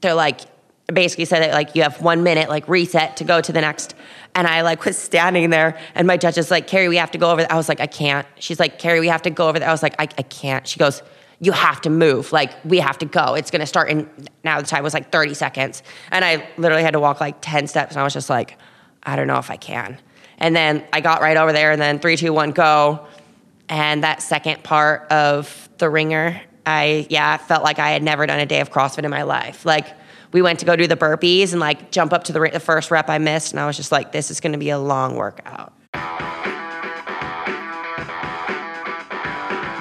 they're like basically said that like you have one minute like reset to go to the next. And i like was standing there and my judge is like kari we have to go over there. i was like i can't. She's like kari we have to go over there i was like i, I can't. She goes you have to move. Like we have to go. It's going to start in now the time was like 30 seconds. And i literally had to walk like 10 steps and i was just like i don't know if i can. And then i got right over there and then three two one go. And that second part of the ringer i yeah felt like i had never done a day of crossfit in my life like we went to go do the burpees and like jump up to the, the first rep I missed, and I was just like, this is going to be a long workout.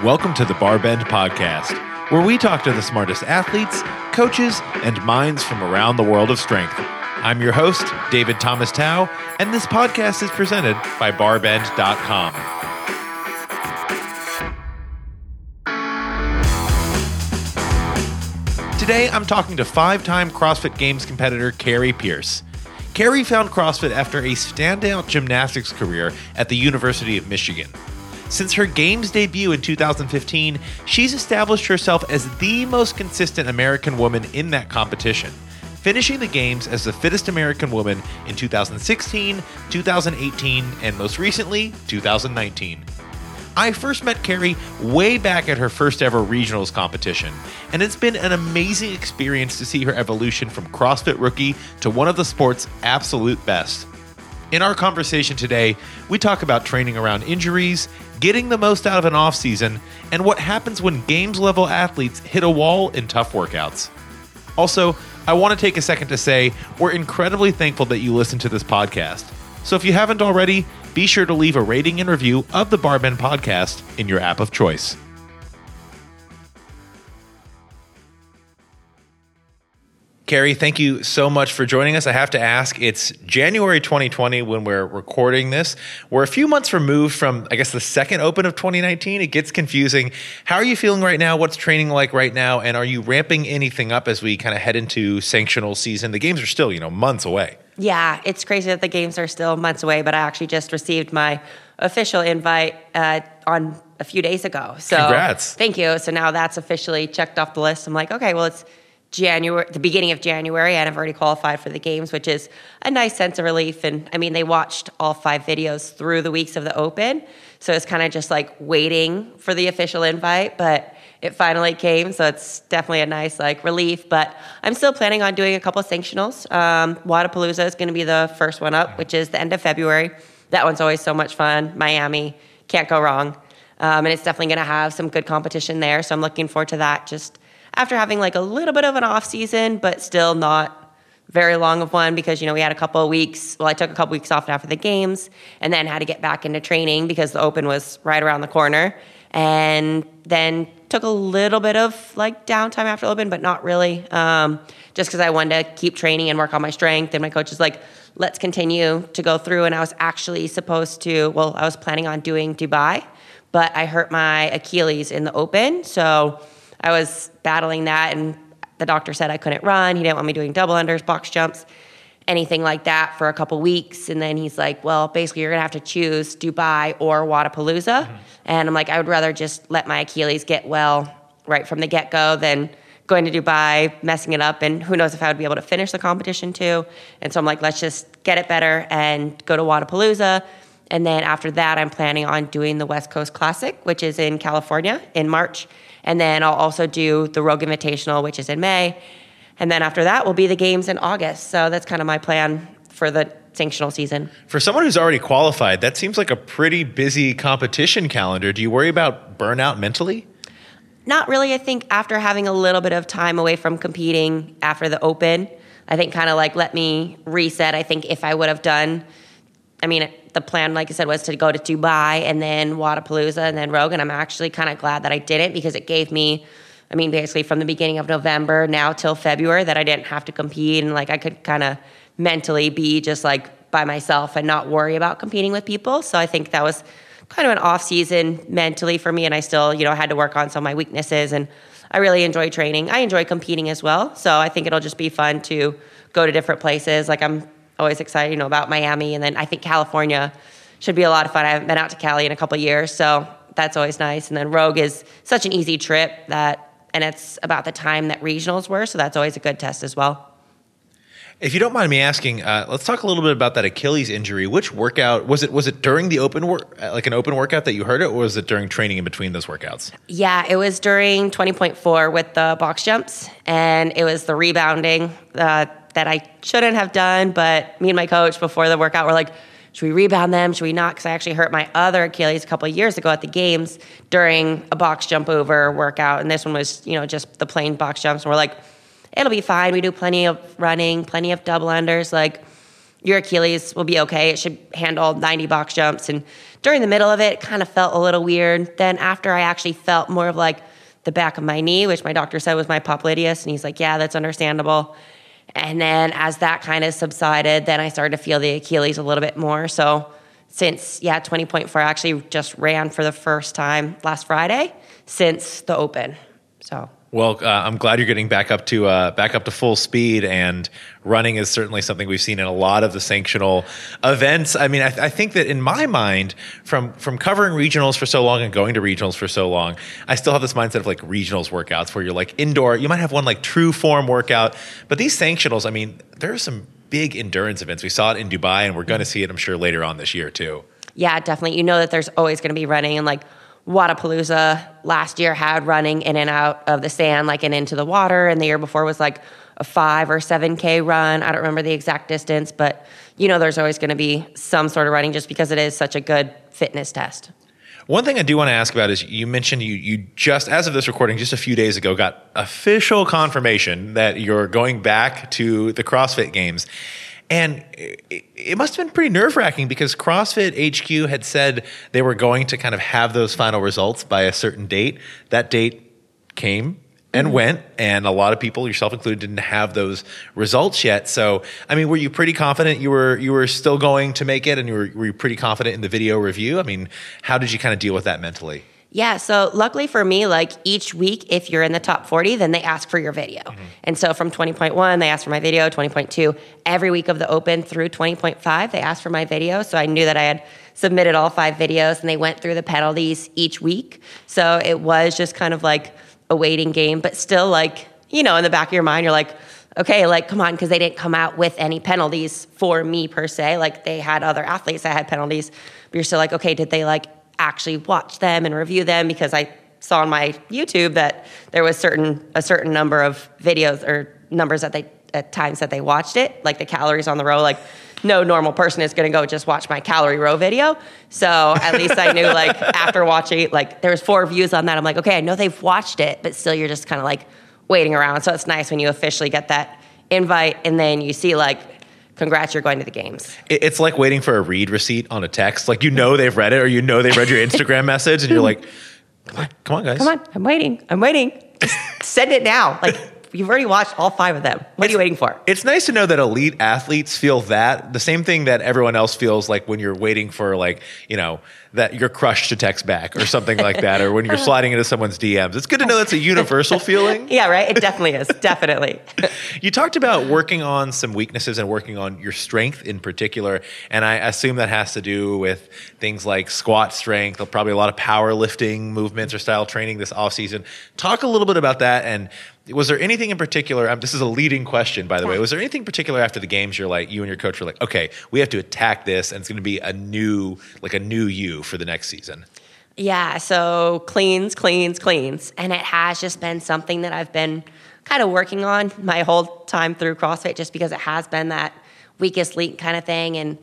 Welcome to the Barbend Podcast, where we talk to the smartest athletes, coaches, and minds from around the world of strength. I'm your host, David Thomas Tao, and this podcast is presented by barbend.com. Today, I'm talking to five time CrossFit Games competitor Kari Pearce. Kari found CrossFit after a standout gymnastics career at the University of Michigan. Since her Games debut in 2015, she's established herself as the most consistent American woman in that competition, finishing the Games as the fittest American woman in 2016, 2018, and most recently, 2019. I first met Kari way back at her first ever regionals competition, and it's been an amazing experience to see her evolution from CrossFit rookie to one of the sport's absolute best. In our conversation today, we talk about training around injuries, getting the most out of an off season, and what happens when games level athletes hit a wall in tough workouts. Also, I want to take a second to say we're incredibly thankful that you listen to this podcast. So if you haven't already, be sure to leave a rating and review of the Barbend podcast in your app of choice. Kari, thank you so much for joining us. I have to ask, it's January 2020 when we're recording this. We're a few months removed from, I guess, the second open of 2019. It gets confusing. How are you feeling right now? What's training like right now? And are you ramping anything up as we kind of head into sanctional season? The games are still, you know, months away. Yeah, it's crazy that the games are still months away, but I actually just received my official invite uh, on a few days ago. So Congrats. Thank you. So now that's officially checked off the list. I'm like, okay, well, it's January, the beginning of January, and I've already qualified for the games, which is a nice sense of relief. And I mean, they watched all five videos through the weeks of the Open, so it's kind of just like waiting for the official invite, but it finally came, so it's definitely a nice like relief. But I'm still planning on doing a couple of sanctionals. Um, Wodapalooza is going to be the first one up, which is the end of February. That one's always so much fun. Miami, can't go wrong, um, and it's definitely going to have some good competition there. So I'm looking forward to that. Just after having like a little bit of an off season, but still not very long of one because you know we had a couple of weeks. Well, I took a couple weeks off after the games, and then had to get back into training because the Open was right around the corner, and then took a little bit of like downtime after Open, but not really. Um, just because I wanted to keep training and work on my strength, and my coach was like, "Let's continue to go through." And I was actually supposed to. Well, I was planning on doing Dubai, but I hurt my Achilles in the Open, so I was battling that, and the doctor said I couldn't run. He didn't want me doing double unders, box jumps, anything like that for a couple weeks. And then he's like, well, basically, you're going to have to choose Dubai or Wodapalooza. Mm-hmm. And I'm like, I would rather just let my Achilles get well right from the get go than going to Dubai, messing it up, and who knows if I would be able to finish the competition too. And so I'm like, let's just get it better and go to Wodapalooza. And then after that, I'm planning on doing the West Coast Classic, which is in California in March. And then I'll also do the Rogue Invitational, which is in May. And then after that will be the games in August. So that's kind of my plan for the sanctional season. For someone who's already qualified, that seems like a pretty busy competition calendar. Do you worry about burnout mentally? Not really. I think after having a little bit of time away from competing after the Open, I think kind of like let me reset. I think if I would have done, I mean, the plan, like I said, was to go to Dubai and then Wodapalooza and then Rogue. And I'm actually kind of glad that I didn't because it gave me, I mean, basically from the beginning of November now till February that I didn't have to compete and like I could kind of mentally be just like by myself and not worry about competing with people. So I think that was kind of an off season mentally for me. And I still, you know, had to work on some of my weaknesses and I really enjoy training. I enjoy competing as well. So I think it'll just be fun to go to different places. Like I'm always excited, you know, about Miami, and then I think California should be a lot of fun. I haven't been out to Cali in a couple years, so that's always nice. And then Rogue is such an easy trip that and it's about the time that regionals were, so that's always a good test as well. If you don't mind me asking, uh, let's talk a little bit about that Achilles injury. Which workout was it? Was it during the open work, uh, like an open workout that you heard it, or was it during training in between those workouts? Yeah, it was during 20.4 with the box jumps, and it was the rebounding uh, that I shouldn't have done. But me and my coach before the workout were like, should we rebound them? Should we not? Because I actually hurt my other Achilles a couple years ago at the games during a box jump over workout, and this one was, you know, just the plain box jumps. And we're like, it'll be fine. We do plenty of running, plenty of double unders. Like your Achilles will be okay. It should handle 90 box jumps. And during the middle of it, it kind of felt a little weird. Then after I actually felt more of like the back of my knee, which my doctor said was my popliteus, and he's like, yeah, that's understandable. And then as that kind of subsided, then I started to feel the Achilles a little bit more. So since yeah, 20.4 I actually just ran for the first time last Friday since the open. So well, uh, I'm glad you're getting back up to uh, back up to full speed, and running is certainly something we've seen in a lot of the sanctional events. I mean, I, th- I, think that in my mind, from from covering regionals for so long and going to regionals for so long, I still have this mindset of like regionals workouts where you're like indoor. You might have one like true form workout, but these sanctionals, I mean, there are some big endurance events. We saw it in Dubai, and we're going to see it, I'm sure, later on this year too. Yeah, definitely. You know that there's always going to be running and like Wodapalooza last year had running in and out of the sand, like and into the water, and the year before was like a five or seven K run. I don't remember the exact distance, but you know there's always going to be some sort of running just because it is such a good fitness test. One thing I do want to ask about is you mentioned you you just as of this recording just a few days ago got official confirmation that you're going back to the CrossFit Games. And it, must have been pretty nerve wracking because CrossFit HQ had said they were going to kind of have those final results by a certain date. That date came and mm-hmm. went, and a lot of people, yourself included, didn't have those results yet. So, I mean, were you pretty confident you were you were still going to make it, and you were, were you pretty confident in the video review? I mean, how did you kind of deal with that mentally? Yeah, so luckily for me, like each week, if you're in the top 40, then they ask for your video. Mm-hmm. And so from 20.1, they asked for my video, 20.2, every week of the open through 20.5, they asked for my video. So I knew that I had submitted all five videos and they went through the penalties each week. So it was just kind of like a waiting game, but still like, you know, in the back of your mind, you're like, okay, like, come on, because they didn't come out with any penalties for me per se. Like, they had other athletes that had penalties, but you're still like, okay, did they like actually watch them and review them because I saw on my YouTube that there was certain a certain number of videos or numbers that they at times that they watched it, like the calories on the row, like no normal person is going to go just watch my calorie row video. So at least I knew like after watching like there was four views on that. I'm like, okay, I know they've watched it, but still you're just kind of like waiting around. So it's nice when you officially get that invite and then you see like congrats, you're going to the games. It's like waiting for a read receipt on a text. Like you know they've read it or you know they've read your Instagram message and you're like, come on, come on, guys. Come on, I'm waiting. I'm waiting. Just send it now. Like you've already watched all five of them. What it's, are you waiting for? It's nice to know that elite athletes feel that the same thing that everyone else feels like when you're waiting for like, you know, that you're crushed to text back or something like that, or when you're sliding into someone's DMs. It's good to know that's a universal feeling. Yeah, right. It definitely is. definitely. you talked about working on some weaknesses and working on your strength in particular, and I assume that has to do with things like squat strength, probably a lot of powerlifting movements or style training this off season. Talk a little bit about that and was there anything in particular? Um, this is a leading question, by the way. Was there anything particular after the games? You're like, you and your coach were like, okay, we have to attack this, and it's going to be a new, like a new you for the next season. Yeah. So cleans, cleans, cleans, and it has just been something that I've been kind of working on my whole time through CrossFit, just because it has been that weakest link kind of thing, and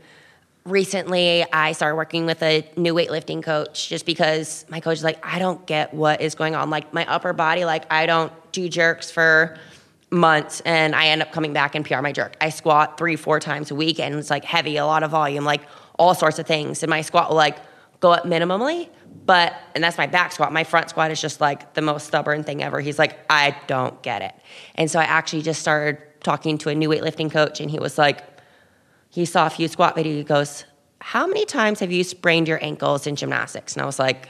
recently I started working with a new weightlifting coach just because my coach is like, I don't get what is going on. Like my upper body, like I don't do jerks for months and I end up coming back and PR my jerk. I squat three, four times a week and it's like heavy, a lot of volume, like all sorts of things. And my squat will like go up minimally, but, and that's my back squat. My front squat is just like the most stubborn thing ever. He's like, I don't get it. And so I actually just started talking to a new weightlifting coach and he was like, he saw a few squat videos. He goes, How many times have you sprained your ankles in gymnastics? And I was like,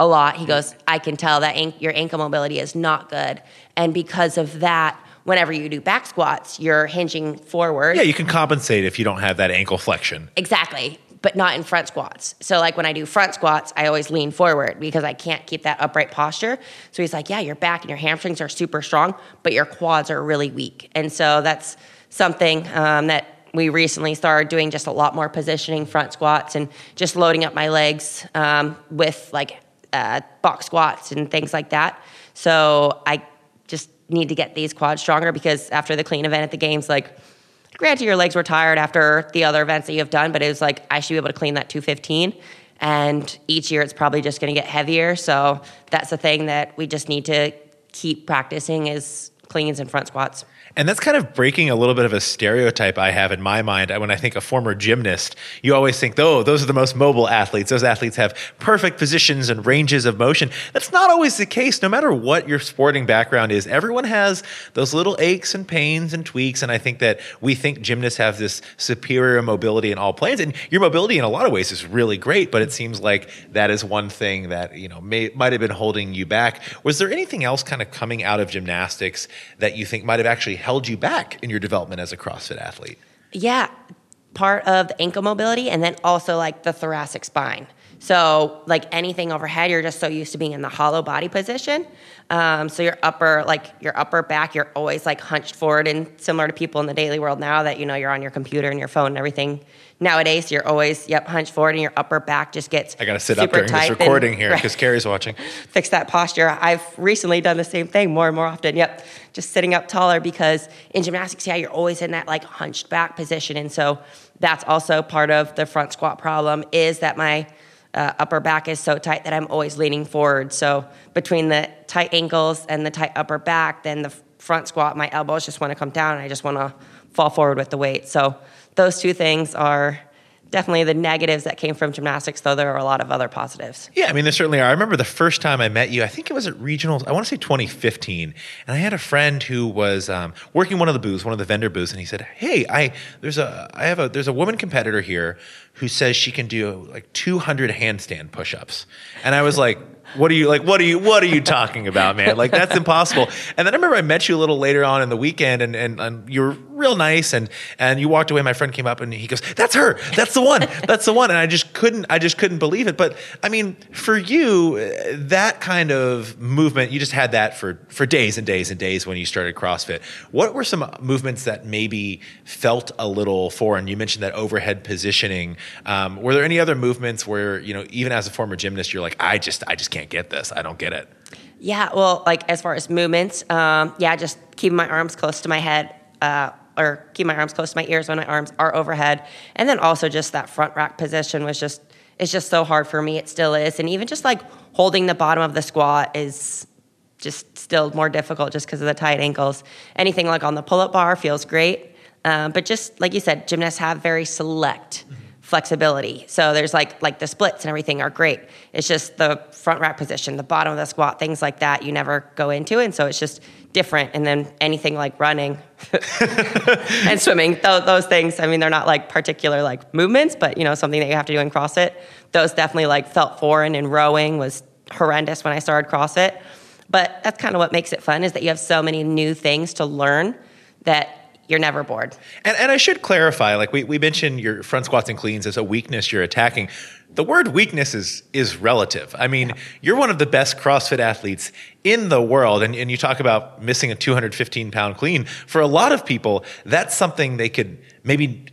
A lot. He goes, I can tell that an- your ankle mobility is not good. And because of that, whenever you do back squats, you're hinging forward. Yeah, you can compensate if you don't have that ankle flexion. Exactly. but not in front squats. So like when I do front squats, I always lean forward because I can't keep that upright posture. So he's like, yeah, your back and your hamstrings are super strong, but your quads are really weak. And so that's something um, that we recently started doing just a lot more positioning front squats and just loading up my legs um, with like uh, box squats and things like that. So I just need to get these quads stronger because after the clean event at the games, like granted your legs were tired after the other events that you've done, but it was like I should be able to clean that 215. And each year it's probably just going to get heavier. So that's the thing that we just need to keep practicing is cleans and front squats. And that's kind of breaking a little bit of a stereotype I have in my mind. When I think a former gymnast, you always think, oh, those are the most mobile athletes. Those athletes have perfect positions and ranges of motion. That's not always the case, no matter what your sporting background is. Everyone has those little aches and pains and tweaks. And I think that we think gymnasts have this superior mobility in all planes. And your mobility in a lot of ways is really great, but it seems like that is one thing that, you know, may, might have been holding you back. Was there anything else kind of coming out of gymnastics that you think might have actually held you back in your development as a CrossFit athlete? Yeah, part of the ankle mobility and then also like the thoracic spine. So, like anything overhead, you're just so used to being in the hollow body position. Um, so your upper, like your upper back, you're always like hunched forward, and similar to people in the daily world now that you know you're on your computer and your phone and everything. Nowadays, you're always yep hunched forward, and your upper back just gets. I got to sit up during this recording and, here because right, Kari's watching. Fix that posture. I've recently done the same thing more and more often. Yep, just sitting up taller because in gymnastics, yeah, you're always in that like hunched back position, and so that's also part of the front squat problem. Is that my uh, upper back is so tight that I'm always leaning forward. So between the tight ankles and the tight upper back, then the front squat, my elbows just want to come down and I just want to fall forward with the weight. So those two things are definitely the negatives that came from gymnastics, though there are a lot of other positives. Yeah, I mean, there certainly are. I remember the first time I met you, I think it was at regionals, I want to say 2015. And I had a friend who was um, working one of the booths, one of the vendor booths, and he said, Hey, I there's a I have a there's a woman competitor here who says she can do like 200 handstand push-ups. And I was like, what are you like? What are you? What are you talking about, man? Like that's impossible. And then I remember I met you a little later on in the weekend, and and, and you were real nice, and and you walked away. My friend came up and he goes, "That's her. That's the one. That's the one." And I just couldn't. I just couldn't believe it. But I mean, for you, that kind of movement, you just had that for for days and days and days when you started CrossFit. What were some movements that maybe felt a little foreign? You mentioned that overhead positioning. Um, were there any other movements where you know, even as a former gymnast, you're like, I just, I just can't get this. I don't get it. Yeah, well, like as far as movements, um, yeah, just keeping my arms close to my head. Uh, or keep my arms close to my ears when my arms are overhead. And then also just that front rack position was just it's just so hard for me. It still is. And even just like holding the bottom of the squat is just still more difficult just because of the tight ankles. Anything like on the pull up bar feels great. Um, but just like you said, gymnasts have very select flexibility. So there's like like the splits and everything are great. It's just the front rack position, the bottom of the squat, things like that you never go into, and so it's just different. And then anything like running and swimming, th- those things. I mean, they're not like particular like movements, but you know something that you have to do in CrossFit. Those definitely like felt foreign. And rowing was horrendous when I started CrossFit. But that's kind of what makes it fun is that you have so many new things to learn that you're never bored. And, and I should clarify, like we, we mentioned your front squats and cleans as a weakness you're attacking. The word weakness is is relative. I mean, yeah. you're one of the best CrossFit athletes in the world, and, and you talk about missing a 215 pound clean. For a lot of people, that's something they could maybe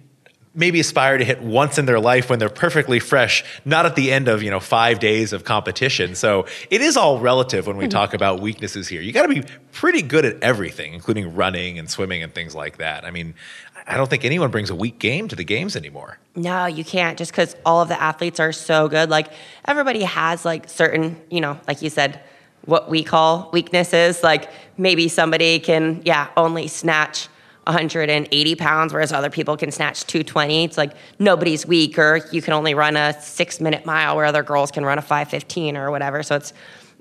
maybe aspire to hit once in their life when they're perfectly fresh, not at the end of, you know, five days of competition. So it is all relative when we mm-hmm. talk about weaknesses here. You got to be pretty good at everything, including running and swimming and things like that. I mean, I don't think anyone brings a weak game to the games anymore. No, you can't just because all of the athletes are so good. Like everybody has like certain, you know, like you said, what we call weaknesses. Like maybe somebody can, yeah, only snatch 180 pounds, whereas other people can snatch 220. It's like nobody's weak, or you can only run a six minute mile where other girls can run a 515 or whatever. So it's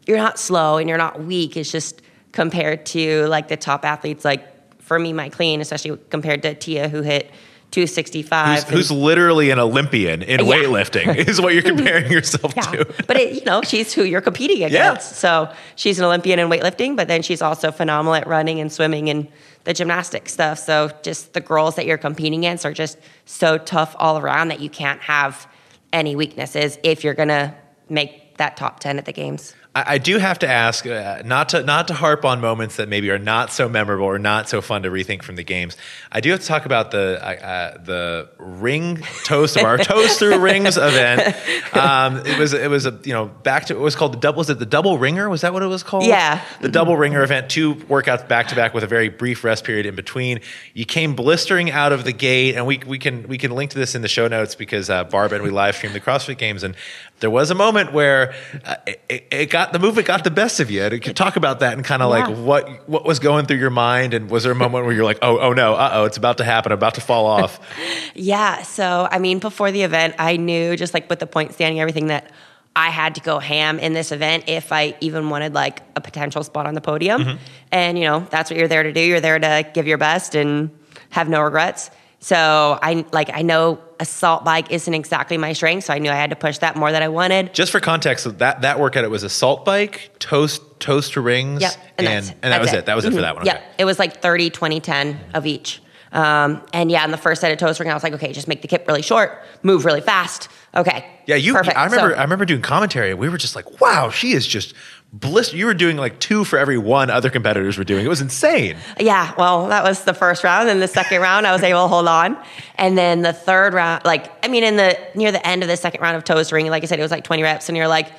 you're not slow and you're not weak. It's just compared to like the top athletes, like for me, my clean, especially compared to Tia, who hit 265. Who's, who's literally an Olympian in yeah. weightlifting is what you're comparing yourself yeah. to. but it, you know, she's who you're competing against. Yeah. So she's an Olympian in weightlifting, but then she's also phenomenal at running and swimming and the gymnastic stuff. So just the girls that you're competing against are just so tough all around that you can't have any weaknesses if you're to make that top 10 at the games. I, I do have to ask, uh, not to not to harp on moments that maybe are not so memorable or not so fun to rethink from the games. I do have to talk about the uh, uh, the ring toast of our toes through rings event. Um, it was it was a you know back to it was called the double was it the double ringer was that what it was called? Yeah. the double ringer event. Two workouts back to back with a very brief rest period in between. You came blistering out of the gate, and we we can we can link to this in the show notes because uh, BarBend we live streamed the CrossFit Games and. There was a moment where uh, it, it got the movement got the best of you. And you could talk about that and kind of Yeah. like what what was going through your mind, and was there a moment where you're like, oh oh no, uh oh, it's about to happen, I'm about to fall off. Yeah. So, I mean, before the event, I knew just like with the point standing, everything that I had to go ham in this event if I even wanted like a potential spot on the podium. And, you know, that's what you're there to do. You're there to give your best and have no regrets. So, I like, I know assault bike isn't exactly my strength. So, I knew I had to push that more than I wanted. Just for context, that that workout it was assault bike, toes toes to rings, Yep. and that's- and, that was it. That was it for Mhm. that one. Yep. Okay. It was like 30, 20, 10 of each. Um, and yeah, in the first set of toes ring, I was like, okay, just make the kip really short, move really fast. Okay. Yeah, you. Perfect. I remember. So- I remember doing commentary. We were just like, "Wow, she is just blister." You were doing like two for every one other competitors were doing. It was insane. Yeah, well, that was the first round. And the second round, I was able to hold on. And then the third round, like, I mean, in the near the end of the second round of toes ring, like I said, it was like 20 reps, and you're like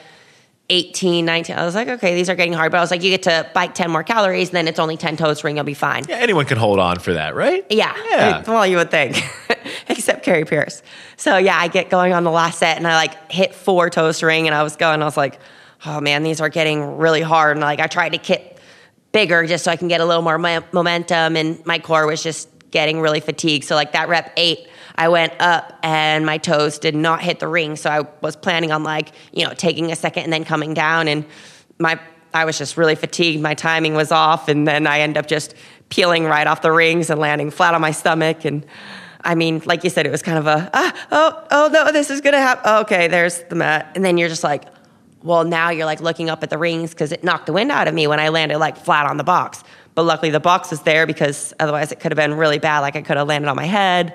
18, 19. I was like, okay, these are getting hard. But I was like, you get to bike 10 more calories, and then it's only 10 toes ring, you'll be fine. Yeah, anyone can hold on for that, right? Yeah. Yeah. Well, you would think, except Kari Pearce. So yeah, I get going on the last set, and I like hit four toes ring, and I was going. I was like, oh man, these are getting really hard. And like I tried to get bigger just so I can get a little more mo- momentum, and my core was just getting really fatigued. So like that rep eight. I went up and my toes did not hit the ring. So I was planning on like, you know, taking a second and then coming down and my I was just really fatigued. My timing was off and then I end up just peeling right off the rings and landing flat on my stomach and I mean, like you said, it was kind of a ah, oh, oh no, this is gonna happen. Okay, there's the mat, and then you're just like, well, now you're like looking up at the rings because it knocked the wind out of me when I landed like flat on the box. But luckily, the box was there because otherwise it could have been really bad. Like I could have landed on my head.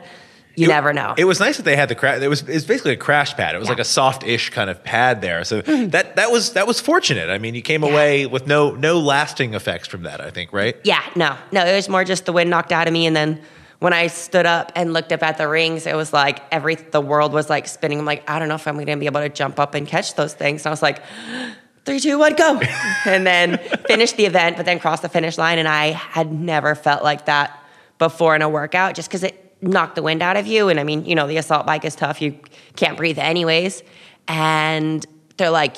You It- never know. It was nice that they had the crash. It was it was basically a crash pad. It was Yeah. like a soft-ish kind of pad there. So hmm. that that was that was fortunate. I mean, you came away with no no lasting effects from that. I think, right? Yeah, no, no. It was more just the wind knocked out of me, and then when I stood up and looked up at the rings, it was like every the world was like spinning. I'm like, I don't know if I'm going to be able to jump up and catch those things. And I was like, three, two, one, go, and then finished the event, but then crossed the finish line, and I had never felt like that before in a workout, just because it knocked the wind out of you. And I mean, you know, the assault bike is tough; you can't breathe anyways, and they're like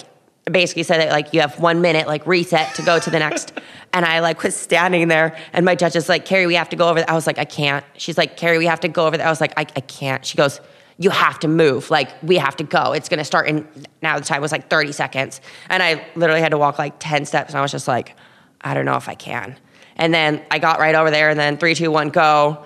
basically said that like you have one minute like reset to go to the next and i like was standing there and my judge is like kari we have to go over there i was like i can't. She's like kari we have to go over there i was like i, I can't. She goes you have to move. Like we have to go. It's going to start in now the time was like 30 seconds. And i literally had to walk like 10 steps and i was just like i don't know if i can. And then i got right over there and then three two one go.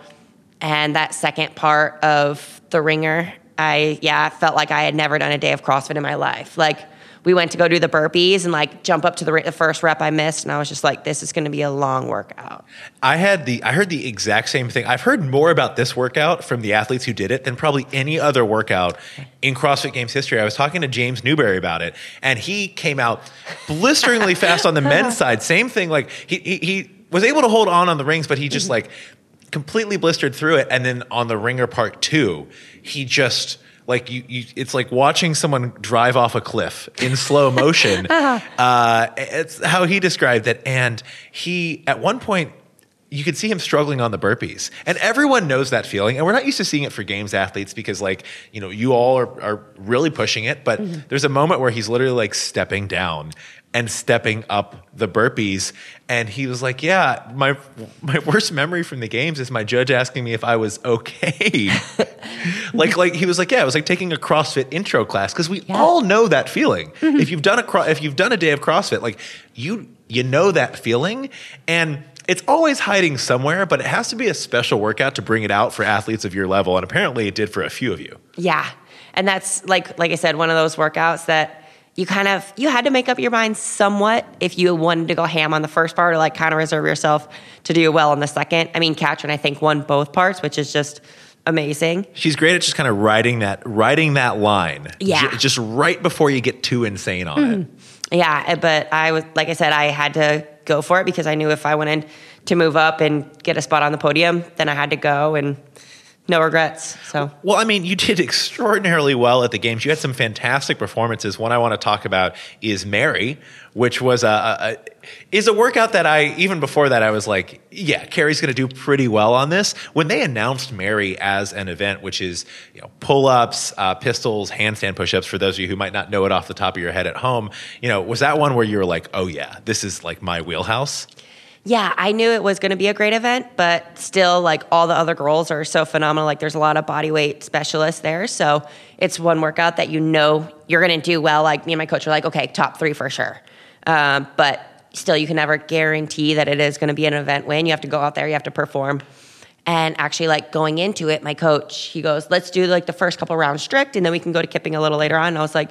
And that second part of the ringer, I yeah, I felt like I had never done a day of CrossFit in my life. Like we went to go do the burpees and like jump up to the, the first rep I missed, and I was just like, this is going to be a long workout. I had the I heard the exact same thing. I've heard more about this workout from the athletes who did it than probably any other workout in CrossFit Games history. I was talking to James Newbury about it, and he came out blisteringly fast on the men's side. Same thing. Like he, he he was able to hold on on the rings, but he just mm-hmm. like completely blistered through it. And then on the ringer part two, he just like you, you it's like watching someone drive off a cliff in slow motion. uh, it's how he described it. And he at one point you could see him struggling on the burpees. And everyone knows that feeling. And we're not used to seeing it for games athletes because, like, you know, you all are, are really pushing it. But there's a moment where he's literally like stepping down and stepping up the burpees. And he was like, Yeah, my my worst memory from the games is my judge asking me if I was okay. like, like he was like, Yeah, it was like taking a CrossFit intro class. Because we all know that feeling. Mm-hmm. If you've done a cro- if you've done a day of CrossFit, like you you know that feeling. And it's always hiding somewhere, but it has to be a special workout to bring it out for athletes of your level. And apparently it did for a few of you. Yeah, and that's like like I said, one of those workouts that you kind of you had to make up your mind somewhat if you wanted to go ham on the first part or like kind of reserve yourself to do well on the second. I mean, Katrin I think won both parts, which is just amazing. She's great at just kind of riding that riding that line. Yeah. J- just right before you get too insane on it. Yeah, eh, but I was like I said, I had to go for it because I knew if I wanted to move up and get a spot on the podium, then I had to go and no regrets. So Well, I mean, you did extraordinarily well at the games. You had some fantastic performances. One I want to talk about is Mary, which was a, a, is a workout that I even before that I was like, yeah, Kari's going to do pretty well on this. When they announced Mary as an event, which is you know pull ups, uh, pistols, handstand push ups, for those of you who might not know it off the top of your head at home, you know, was that one where you were like, oh yeah, this is like my wheelhouse? Yeah, I knew it was going to be a great event, but still, like all the other girls are so phenomenal. Like there's a lot of body weight specialists there, so it's one workout that you know you're going to do well. Like me and my coach are like, okay, top three for sure, um, but still, you can never guarantee that it is going to be an event win. You have to go out there, you have to perform. And actually, like going into it, my coach, he goes, let's do like the first couple rounds strict, and then we can go to kipping a little later on. And I was like,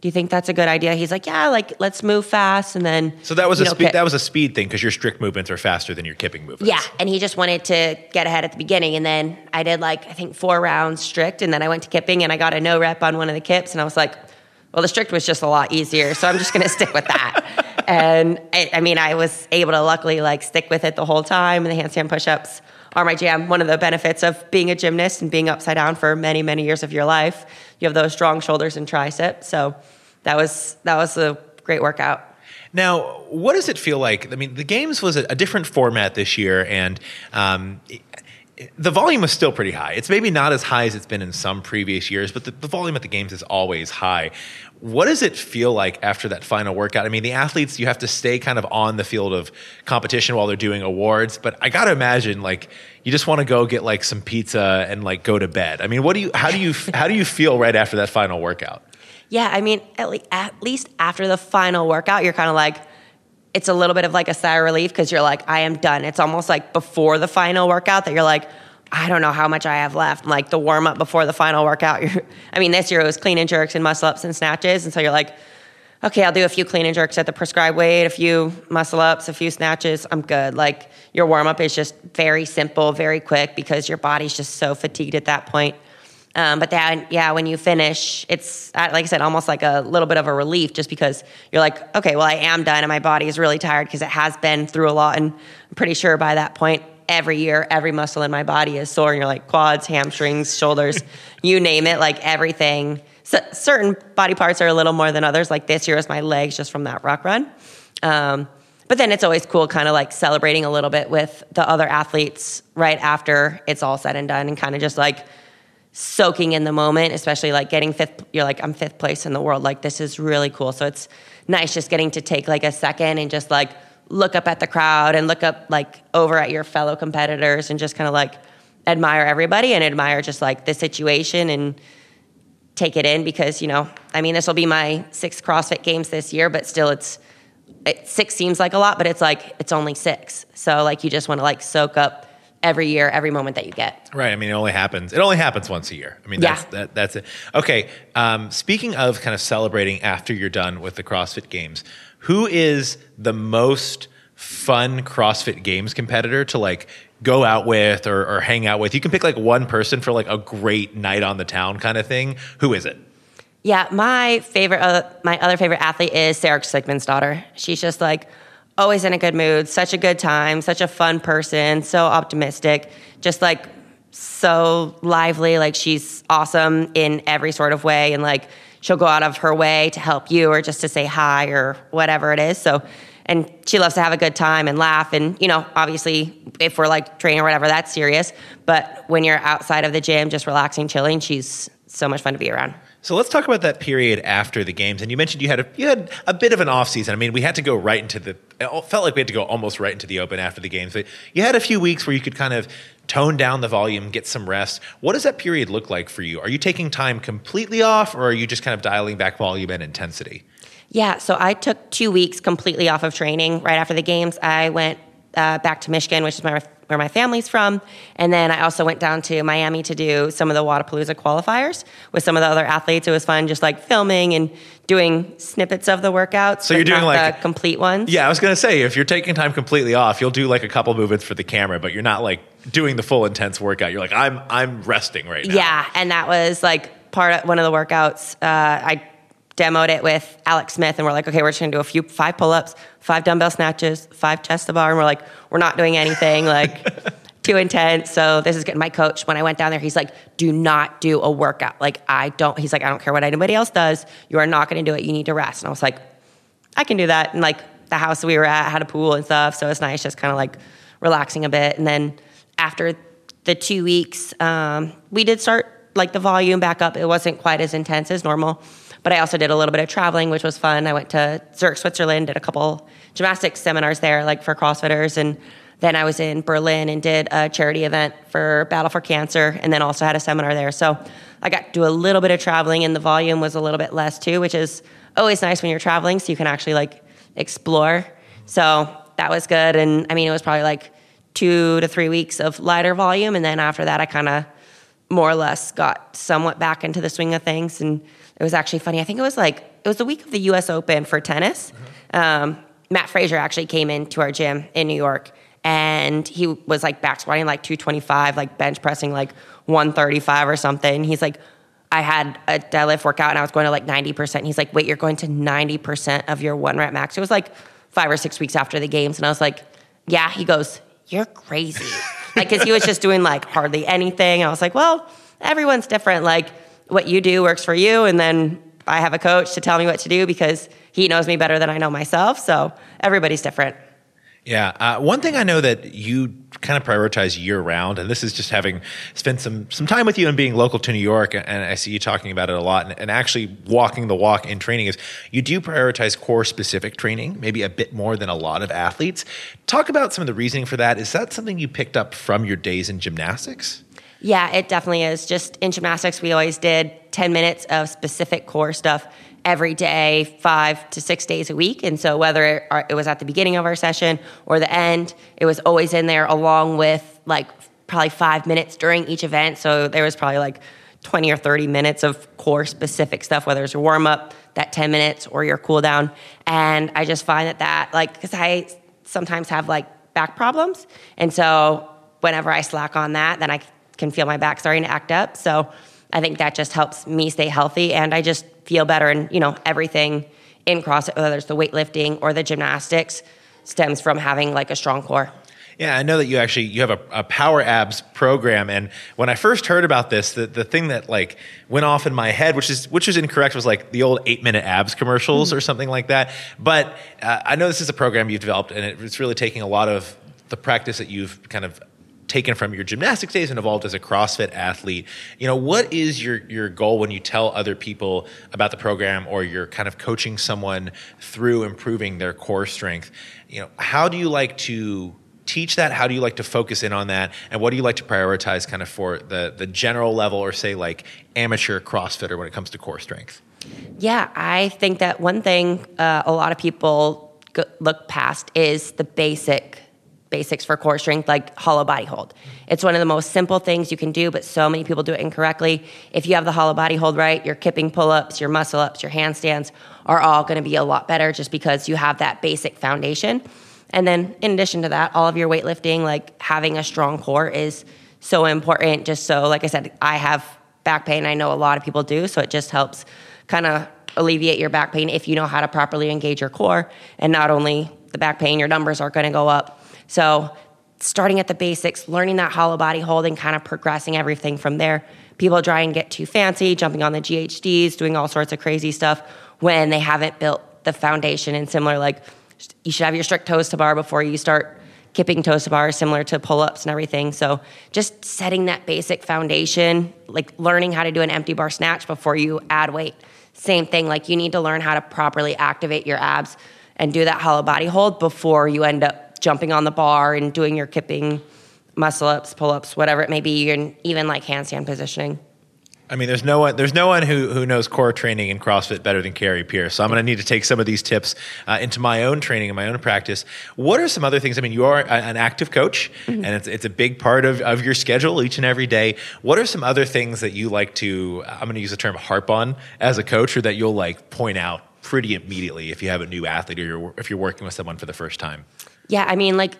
do you think that's a good idea? He's like, yeah, like let's move fast, and then So that was a know, speed that was a speed thing because your strict movements are faster than your kipping movements. yeah, and he just wanted to get ahead at the beginning, and then I did like I think four rounds strict, and then I went to kipping, and I got a no rep on one of the kips, and I was like, well, the strict was just a lot easier, so I'm just gonna stick with that. and I, I mean, I was able to luckily like stick with it the whole time, and the handstand push-ups are my jam. One of the benefits of being a gymnast and being upside down for many many years of your life, you have those strong shoulders and triceps, so that was that was a great workout. Now, what does it feel like? I mean, the games was a, a different format this year, and um, the volume was still pretty high. It's maybe not as high as it's been in some previous years, but the, the volume at the games is always high. What does it feel like after that final workout? I mean, the athletes, you have to stay kind of on the field of competition while they're doing awards, but I got to imagine like you just want to go get like some pizza and like go to bed. I mean, what do you, how do you, how do you feel right after that final workout? Yeah, I mean, at, le- at least after the final workout, you're kind of like, it's a little bit of like a sigh of relief because you're like, I am done. It's almost like before the final workout that you're like, I don't know how much I have left. Like the warm up before the final workout. I mean, this year it was clean and jerks and muscle ups and snatches. And so you're like, okay, I'll do a few clean and jerks at the prescribed weight, a few muscle ups, a few snatches. I'm good. Like your warm up is just very simple, very quick because your body's just so fatigued at that point. Um, but then, yeah, when you finish, it's uh, like I said, almost like a little bit of a relief, just because you're like, okay, well, I am done, and my body is really tired because it has been through a lot, and I'm pretty sure by that point, every year, every muscle in my body is sore, and you're like quads, hamstrings, shoulders, you name it, like everything. So, certain body parts are a little more than others. Like this year is my legs, just from that rock run. Um, but then it's always cool, kind of like celebrating a little bit with the other athletes right after it's all said and done, and kind of just like soaking in the moment, especially like getting fifth. You're like, I'm fifth place in the world. Like, this is really cool. So it's nice just getting to take like a second and just like look up at the crowd and look up like over at your fellow competitors and just kind of like admire everybody and admire just like the situation and take it in because, you know, I mean, this will be my sixth CrossFit games this year, but still it's, it, six seems like a lot, but it's like, it's only six. So like, you just want to like soak up every year, every moment that you get. Right. I mean, it only happens. It only happens once a year. I mean, Yeah. that's that, that's it. Okay. Um, speaking of kind of celebrating after you're done with the CrossFit Games, who is the most fun CrossFit Games competitor to like go out with or, or hang out with? You can pick like one person for like a great night on the town kind of thing. Who is it? Yeah, my favorite, uh, my other favorite athlete is Sara Sigmundsdottir. She's just like always in a good mood, such a good time, such a fun person, so optimistic, just like so lively. Like she's awesome in every sort of way, and like she'll go out of her way to help you or just to say hi or whatever it is. So, and she loves to have a good time and laugh. And you know, obviously, if we're like training or whatever, that's serious. But when you're outside of the gym, just relaxing, chilling, she's so much fun to be around. So let's talk about that period after the games. And you mentioned you had a you had a bit of an off season. I mean, we had to go right into the. It felt like we had to go almost right into the open after the games. But you had a few weeks where you could kind of tone down the volume, get some rest. What does that period look like for you? Are you taking time completely off, or are you just kind of dialing back volume and intensity? Yeah, so I took two weeks completely off of training right after the games. I went uh, back to Michigan, which is my where my family's from. And then I also went down to Miami to do some of the Wodapalooza qualifiers with some of the other athletes. It was fun, just like filming and doing snippets of the workouts. So you're doing like- the complete ones. Yeah, I was gonna say if you're taking time completely off, you'll do like a couple movements for the camera, but you're not like doing the full intense workout. You're like, I'm I'm resting right now. Yeah, and that was like part of one of the workouts. Uh, I demoed it with Alex Smith, and we're like, okay, we're just gonna do a few five pull-ups, five dumbbell snatches, five chest to bar, and we're like, we're not doing anything like too intense. So this is good. My coach, when I went down there, he's like, do not do a workout. Like I don't. He's like, I don't care what anybody else does. You are not gonna do it. You need to rest. And I was like, I can do that. And like the house we were at had a pool and stuff, so it's nice just kind of like relaxing a bit. And then after the two weeks, um, we did start like the volume back up. It wasn't quite as intense as normal, but I also did a little bit of traveling, which was fun. I went to Zurich, Switzerland, did a couple gymnastics seminars there, like for CrossFitters, and then I was in Berlin and did a charity event for Battle for Cancer, and then also had a seminar there. So I got to do a little bit of traveling, and the volume was a little bit less too, which is always nice when you're traveling, so you can actually like explore. So that was good, and I mean, it was probably like two to three weeks of lighter volume, and then after that, I kind of more or less got somewhat back into the swing of things. And it was actually funny. I think it was like it was the week of the U.S. Open for tennis. Um, Mat Fraser actually came into our gym in New York, and he was like back squatting like 225, like bench pressing like 135 or something. He's like, I had a deadlift workout and I was going to like 90%. He's like, wait, you're going to 90% of your one rep max. It was like five or six weeks after the games. And I was like, yeah. He goes, you're crazy. like, cause he was just doing like hardly anything. I was like, well, everyone's different. Like, what you do works for you. And then I have a coach to tell me what to do because he knows me better than I know myself. So everybody's different. Yeah. Uh, one thing I know that you kind of prioritize year round, and this is just having spent some some time with you and being local to New York, and I see you talking about it a lot, and, and actually walking the walk in training is you do prioritize core specific training, maybe a bit more than a lot of athletes. Talk about some of the reasoning for that. Is that something you picked up from your days in gymnastics? Yeah, it definitely is. Just in gymnastics, we always did 10 minutes of specific core stuff every day, five to six days a week. And so, whether uh, it was at the beginning of our session or the end, it was always in there along with like probably five minutes during each event. So, there was probably like 20 or 30 minutes of core specific stuff, whether it's your warm up, that 10 minutes, or your cool down. And I just find that that, like, because I sometimes have like back problems. And so, whenever I slack on that, then I can feel my back starting to act up. So I think that just helps me stay healthy and I just feel better and you know everything in CrossFit, whether it's the weightlifting or the gymnastics, stems from having like a strong core. Yeah, I know that you actually you have a, a power abs program, and when I first heard about this, the, the thing that like went off in my head, which is which is incorrect, was like the old eight minute abs commercials or something like that. But uh, I know this is a program you've developed, and it, it's really taking a lot of the practice that you've kind of taken from your gymnastics days and evolved as a CrossFit athlete. You know, what is your your goal when you tell other people about the program or you're kind of coaching someone through improving their core strength? You know, how do you like to teach that? How do you like to focus in on that? And what do you like to prioritize kind of for the the general level or say like amateur CrossFitter when it comes to core strength? Yeah, I think that one thing uh, a lot of people look past is the basic basics for core strength, like hollow body hold. It's one of the most simple things you can do, but so many people do it incorrectly. If you have the hollow body hold right, your kipping pull ups, your muscle ups, your handstands are all going to be a lot better just because you have that basic foundation. And then, in addition to that, all of your weightlifting, like having a strong core, is so important. Just so, like I said, I have back pain. I know a lot of people do, so it just helps kind of alleviate your back pain if you know how to properly engage your core. And not only the back pain, your numbers are going to go up. So, starting at the basics, learning that hollow body hold, and kind of progressing everything from there. People try and get too fancy, jumping on the GHDs, doing all sorts of crazy stuff when they haven't built the foundation. And similar, like you should have your strict toes to bar before you start kipping toes to bar, similar to pull ups and everything. So just setting that basic foundation, like learning how to do an empty bar snatch before you add weight. Same thing, like you need to learn how to properly activate your abs and do that hollow body hold before you end up jumping on the bar and doing your kipping muscle ups, pull ups, whatever it may be, and even like handstand positioning. I mean, there's no one there's no one who who knows core training in CrossFit better than Kari Pearce. So I'm going to need to take some of these tips uh, into my own training and my own practice. What are some other things? I mean, you are a, an active coach, mm-hmm. and it's it's a big part of of your schedule each and every day. What are some other things that you like to? I'm going to use the term harp on as a coach, or that you'll like point out pretty immediately if you have a new athlete or you're, if you're working with someone for the first time. Yeah, I mean, like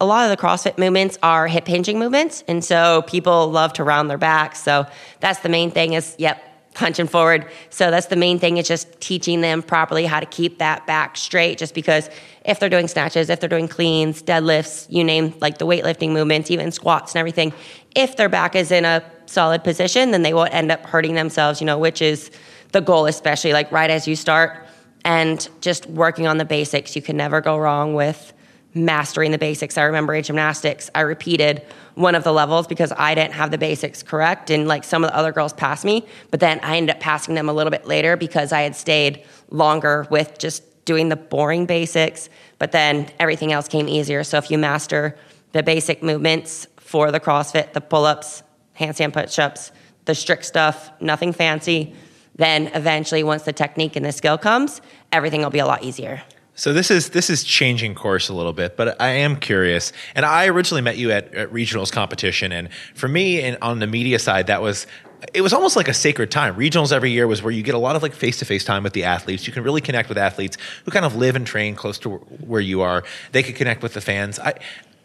a lot of the CrossFit movements are hip hinging movements. And so people love to round their backs. So that's the main thing is, yep, punching forward. So that's the main thing is just teaching them properly how to keep that back straight. Just because if they're doing snatches, if they're doing cleans, deadlifts, you name like the weightlifting movements, even squats and everything, if their back is in a solid position, then they won't end up hurting themselves, you know, which is the goal, especially like right as you start and just working on the basics. You can never go wrong with mastering the basics. I remember in gymnastics, I repeated one of the levels because I didn't have the basics correct. And like some of the other girls passed me, but then I ended up passing them a little bit later because I had stayed longer with just doing the boring basics. But then everything else came easier. So if you master the basic movements for the CrossFit, the pull ups, handstand push ups, the strict stuff, nothing fancy, then eventually once the technique and the skill comes, everything will be a lot easier. So this is this is changing course a little bit, but I am curious. And I originally met you at, at regionals competition, and for me, and on the media side, that was it was almost like a sacred time. Regionals every year was where you get a lot of like face to face time with the athletes. You can really connect with athletes who kind of live and train close to where you are. They could connect with the fans. I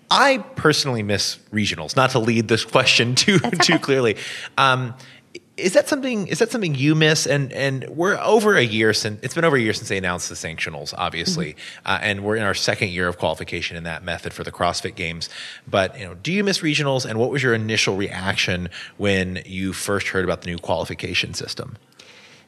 I personally miss regionals. Not to lead this question too too clearly. Um, is that something is that something you miss? And and we're over a year since it's been over a year since they announced the sanctionals obviously mm-hmm. uh, and we're in our second year of qualification in that method for the crossfit games. But you know do you miss regionals? And what was your initial reaction when you first heard about the new qualification system?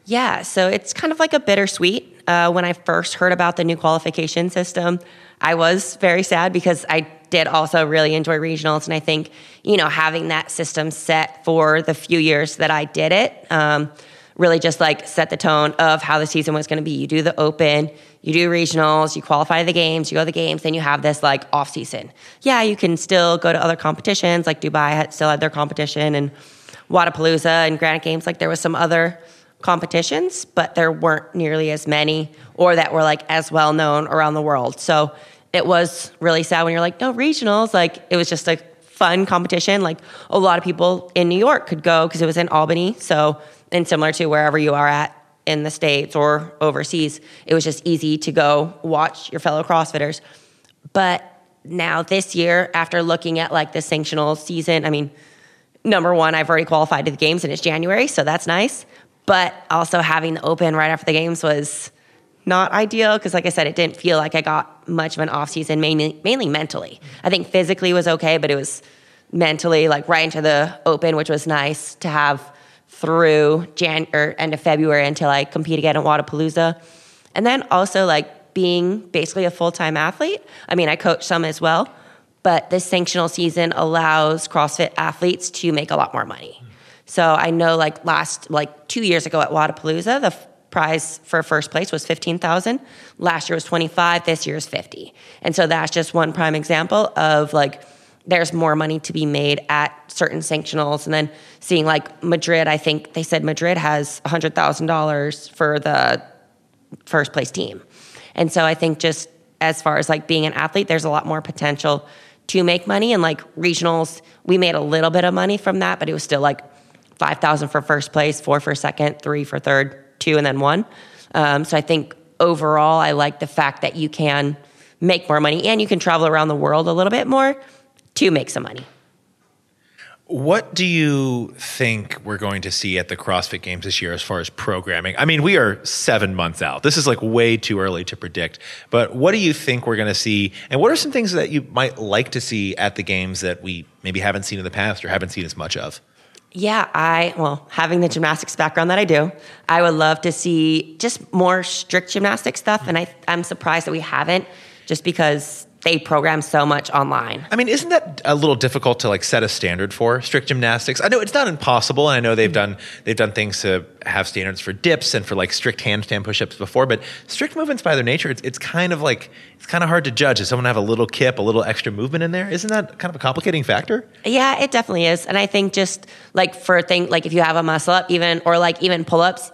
Yeah so it's kind of like a bittersweet uh, when i first heard about the new qualification system. I was very sad because i did also really enjoy regionals. And I think, you know, having that system set for the few years that I did it um, really just like set the tone of how the season was going to be. You do the open, you do regionals, you qualify the games, you go to the games, then you have this like off season. Yeah, you can still go to other competitions, like Dubai had, still had their competition and Wodapalooza and Granite Games. Like there was some other competitions, but there weren't nearly as many or that were like as well known around the world. So it was really sad when you're like, no, regionals, like it was just a fun competition. Like a lot of people in New York could go because it was in Albany. So, and similar to wherever you are at in the States or overseas, it was just easy to go watch your fellow CrossFitters. But now this year, after looking at like the sanctional season, I mean, number one, I've already qualified to the games and it's January, so that's nice. But also having the open right after the games was not ideal because like i said it didn't feel like i got much of an off season mainly mainly mentally. I think physically was okay but it was mentally like right into the open which was nice to have through jan or end of february until i compete again at wodapalooza and then also like being basically a full-time athlete. I mean i coach some as well but this sanctional season allows crossfit athletes to make a lot more money. So i know like last like two years ago at wodapalooza the prize for first place was 15,000. Last year was 25, this year is 50. And so that's just one prime example of like there's more money to be made at certain sanctionals and then seeing like Madrid, I think they said Madrid has $100,000 for the first place team. And so I think just as far as like being an athlete, there's a lot more potential to make money and like regionals, we made a little bit of money from that, but it was still like 5,000 for first place, 4 for second, 3 for third two and then one. Um, so I think overall, I like the fact that you can make more money and you can travel around the world a little bit more to make some money. What do you think we're going to see at the CrossFit Games this year as far as programming? I mean, we are seven months out. This is like way too early to predict. But what do you think we're going to see? And what are some things that you might like to see at the games that we maybe haven't seen in the past or haven't seen as much of? Yeah, I, well, having the gymnastics background that I do, I would love to see just more strict gymnastic stuff. And I, I'm surprised that we haven't, just because they program so much online. I mean, isn't that a little difficult to like set a standard for strict gymnastics? I know it's not impossible, and I know they've mm-hmm. done they've done things to have standards for dips and for like strict handstand push-ups before, but strict movements by their nature, it's, it's kind of like it's kind of hard to judge. Does someone have a little kip, a little extra movement in there? Isn't that kind of a complicating factor? Yeah, it definitely is. And I think just like for a thing like if you have a muscle up even or like even pull-ups,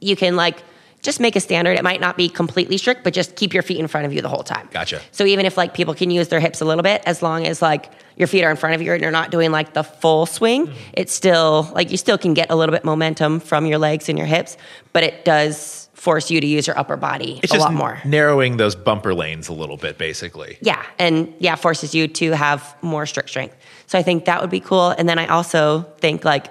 you can like just make a standard. It might not be completely strict, but just keep your feet in front of you the whole time. Gotcha. So even if like people can use their hips a little bit, as long as like your feet are in front of you and you're not doing like the full swing, mm-hmm. it's still like you still can get a little bit momentum from your legs and your hips, but it does force you to use your upper body it's a lot more. Narrowing those bumper lanes a little bit, basically. Yeah, and yeah, forces you to have more strict strength. So I think that would be cool. And then I also think like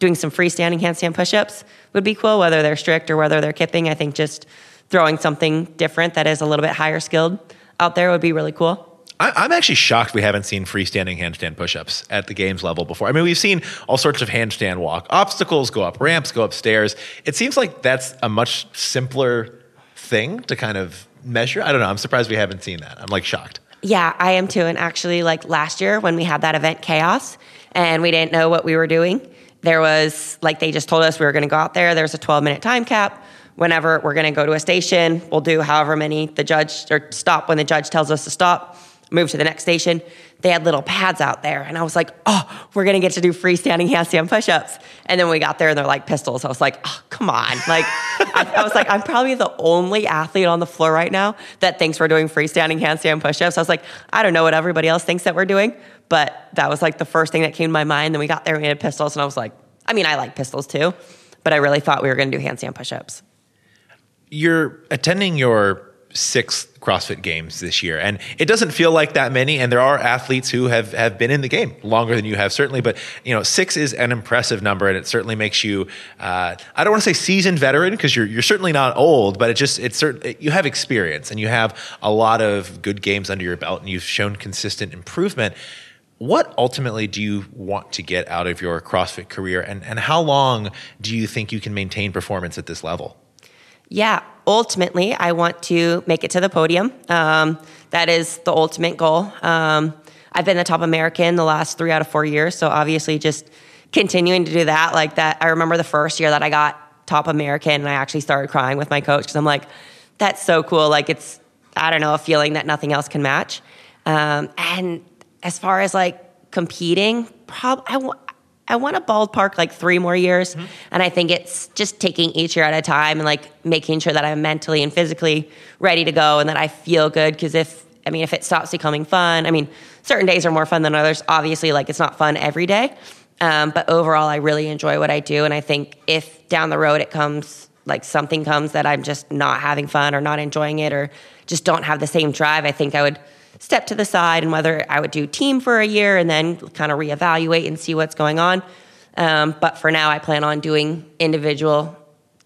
doing some freestanding handstand push-ups would be cool, whether they're strict or whether they're kipping. I think just throwing something different that is a little bit higher skilled out there would be really cool. I'm actually shocked we haven't seen freestanding handstand push-ups at the games level before. I mean, we've seen all sorts of handstand walk obstacles, go up ramps, go upstairs. It seems like that's a much simpler thing to kind of measure. I don't know. I'm surprised we haven't seen that. I'm like shocked. Yeah, I am too. And actually, like last year when we had that event chaos and we didn't know what we were doing, there was like they just told us we were going to go out there. There's a 12 minute time cap. Whenever we're going to go to a station, we'll do however many the judge or stop when the judge tells us to stop. Move to the next station. They had little pads out there, and I was like, "Oh, we're gonna get to do freestanding handstand push-ups." And then we got there, and they're like pistols. I was like, "Oh, come on!" Like, I, I was like, "I'm probably the only athlete on the floor right now that thinks we're doing freestanding handstand push-ups." I was like, "I don't know what everybody else thinks that we're doing, but that was like the first thing that came to my mind. Then we got there we had pistols, and I was like, I mean, I like pistols too, but I really thought we were going to do handstand push-ups. You're attending your sixth CrossFit Games this year, and it doesn't feel like that many. And there are athletes who have have been in the game longer than you have, certainly. But you know, six is an impressive number, and it certainly makes you. Uh, I don't want to say seasoned veteran because you're you're certainly not old, but it just it's certain you have experience and you have a lot of good games under your belt, and you've shown consistent improvement. What ultimately do you want to get out of your CrossFit career, and, and how long do you think you can maintain performance at this level? Yeah, ultimately, I want to make it to the podium. Um, that is the ultimate goal. Um, I've been the top American the last three out of four years, so obviously, just continuing to do that. Like that, I remember the first year that I got top American, and I actually started crying with my coach because I'm like, "That's so cool!" Like it's, I don't know, a feeling that nothing else can match. Um, and as far as like competing, prob- I, w- I want a ballpark like three more years. Mm-hmm. And I think it's just taking each year at a time and like making sure that I'm mentally and physically ready to go and that I feel good. Cause if, I mean, if it stops becoming fun, I mean, certain days are more fun than others. Obviously, like it's not fun every day. Um, but overall, I really enjoy what I do. And I think if down the road it comes, like something comes that I'm just not having fun or not enjoying it or just don't have the same drive, I think I would step to the side and whether I would do team for a year and then kind of reevaluate and see what's going on. Um, but for now, I plan on doing individual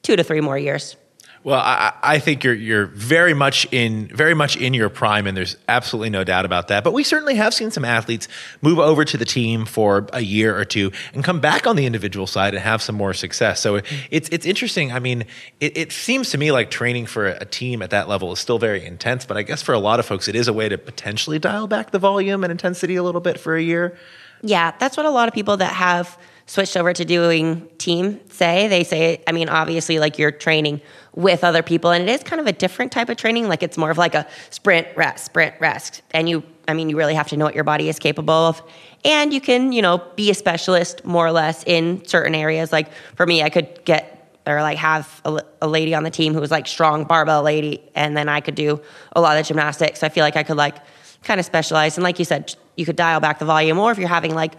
two to three more years. Well, I, I, think you're you're very much in very much in your prime, and there's absolutely no doubt about that. But we certainly have seen some athletes move over to the team for a year or two and come back on the individual side and have some more success. So it's it's interesting. I mean, it, it seems to me like training for a team at that level is still very intense. But I guess for a lot of folks, it is a way to potentially dial back the volume and intensity a little bit for a year. Yeah, that's what a lot of people that have switched over to doing team say. They say, I mean, obviously, like you're training with other people, and it is kind of a different type of training. Like it's more of like a sprint, rest, sprint, rest. And you, I mean, you really have to know what your body is capable of. And you can, you know, be a specialist more or less in certain areas. Like for me, I could get or like have a, a, lady on the team who was like strong barbell lady and then i could do a lot of gymnastics i feel like i could like kind of specialize and like you said you could dial back the volume or if you're having like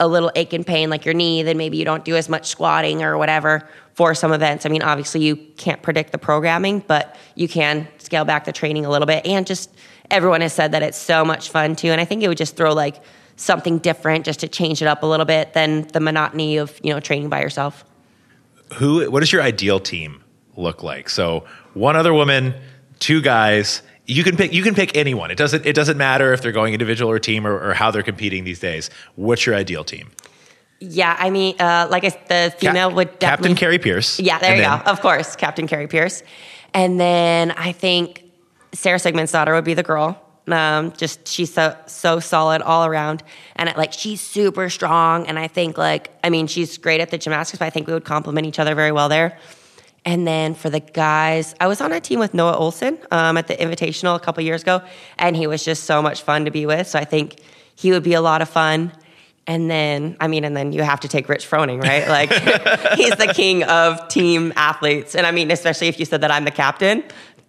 a little ache and pain like your knee, then maybe you don't do as much squatting or whatever for some events. I mean, obviously you can't predict the programming, but you can scale back the training a little bit. And just everyone has said that it's so much fun too. And I think it would just throw like something different just to change it up a little bit than the monotony of, you know, training by yourself. Who what does your ideal team look like? So one other woman, two guys, you can pick you can pick anyone. It doesn't it doesn't matter if they're going individual or team or, or how they're competing these days. What's your ideal team? Yeah, I mean, uh, like I, the female Cap- would Captain Kari Pearce. Yeah, there you then, go. Of course, Captain Kari Pearce, and then I think Sara daughter would be the girl. Um, just she's so so solid all around, and it, like she's super strong. And I think like I mean she's great at the gymnastics, but I think we would complement each other very well there. And then for the guys, I was on a team with Noah Ohlsen um, at the Invitational a couple years ago, and he was just so much fun to be with. So I think he would be a lot of fun. And then, I mean, and then you have to take Rich Froning, right? Like, he's the king of team athletes. And I mean, especially if you said that I'm the captain,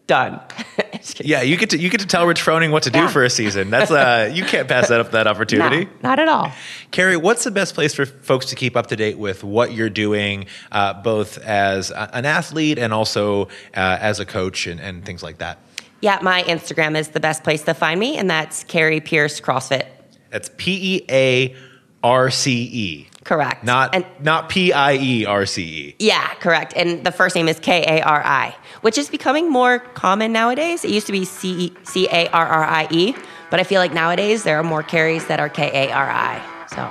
done. Yeah, you get to you get to tell Rich Froning what to do Yeah. for a season. That's uh, you can't pass that up that opportunity. No, not at all. Kari, what's the best place for folks to keep up to date with what you're doing, uh, both as a- an athlete and also uh, as a coach and, and things like that? Yeah, my Instagram is the best place to find me, and that's Kari Pearce CrossFit. That's P E A R C E, Correct. not and not P I E R C E. Yeah, correct. And the first name is K A R I, which is becoming more common nowadays. It used to be C C A R R I E, but I feel like nowadays there are more carries that are K A R I. So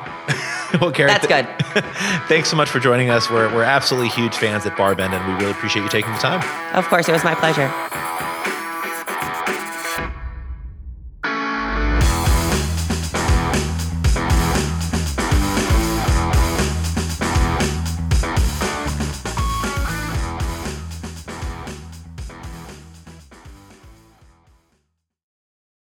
Well, Kari, That's good. thanks so much for joining us. We're we're absolutely huge fans at BarBend, and we really appreciate you taking the time. of course, it was my pleasure.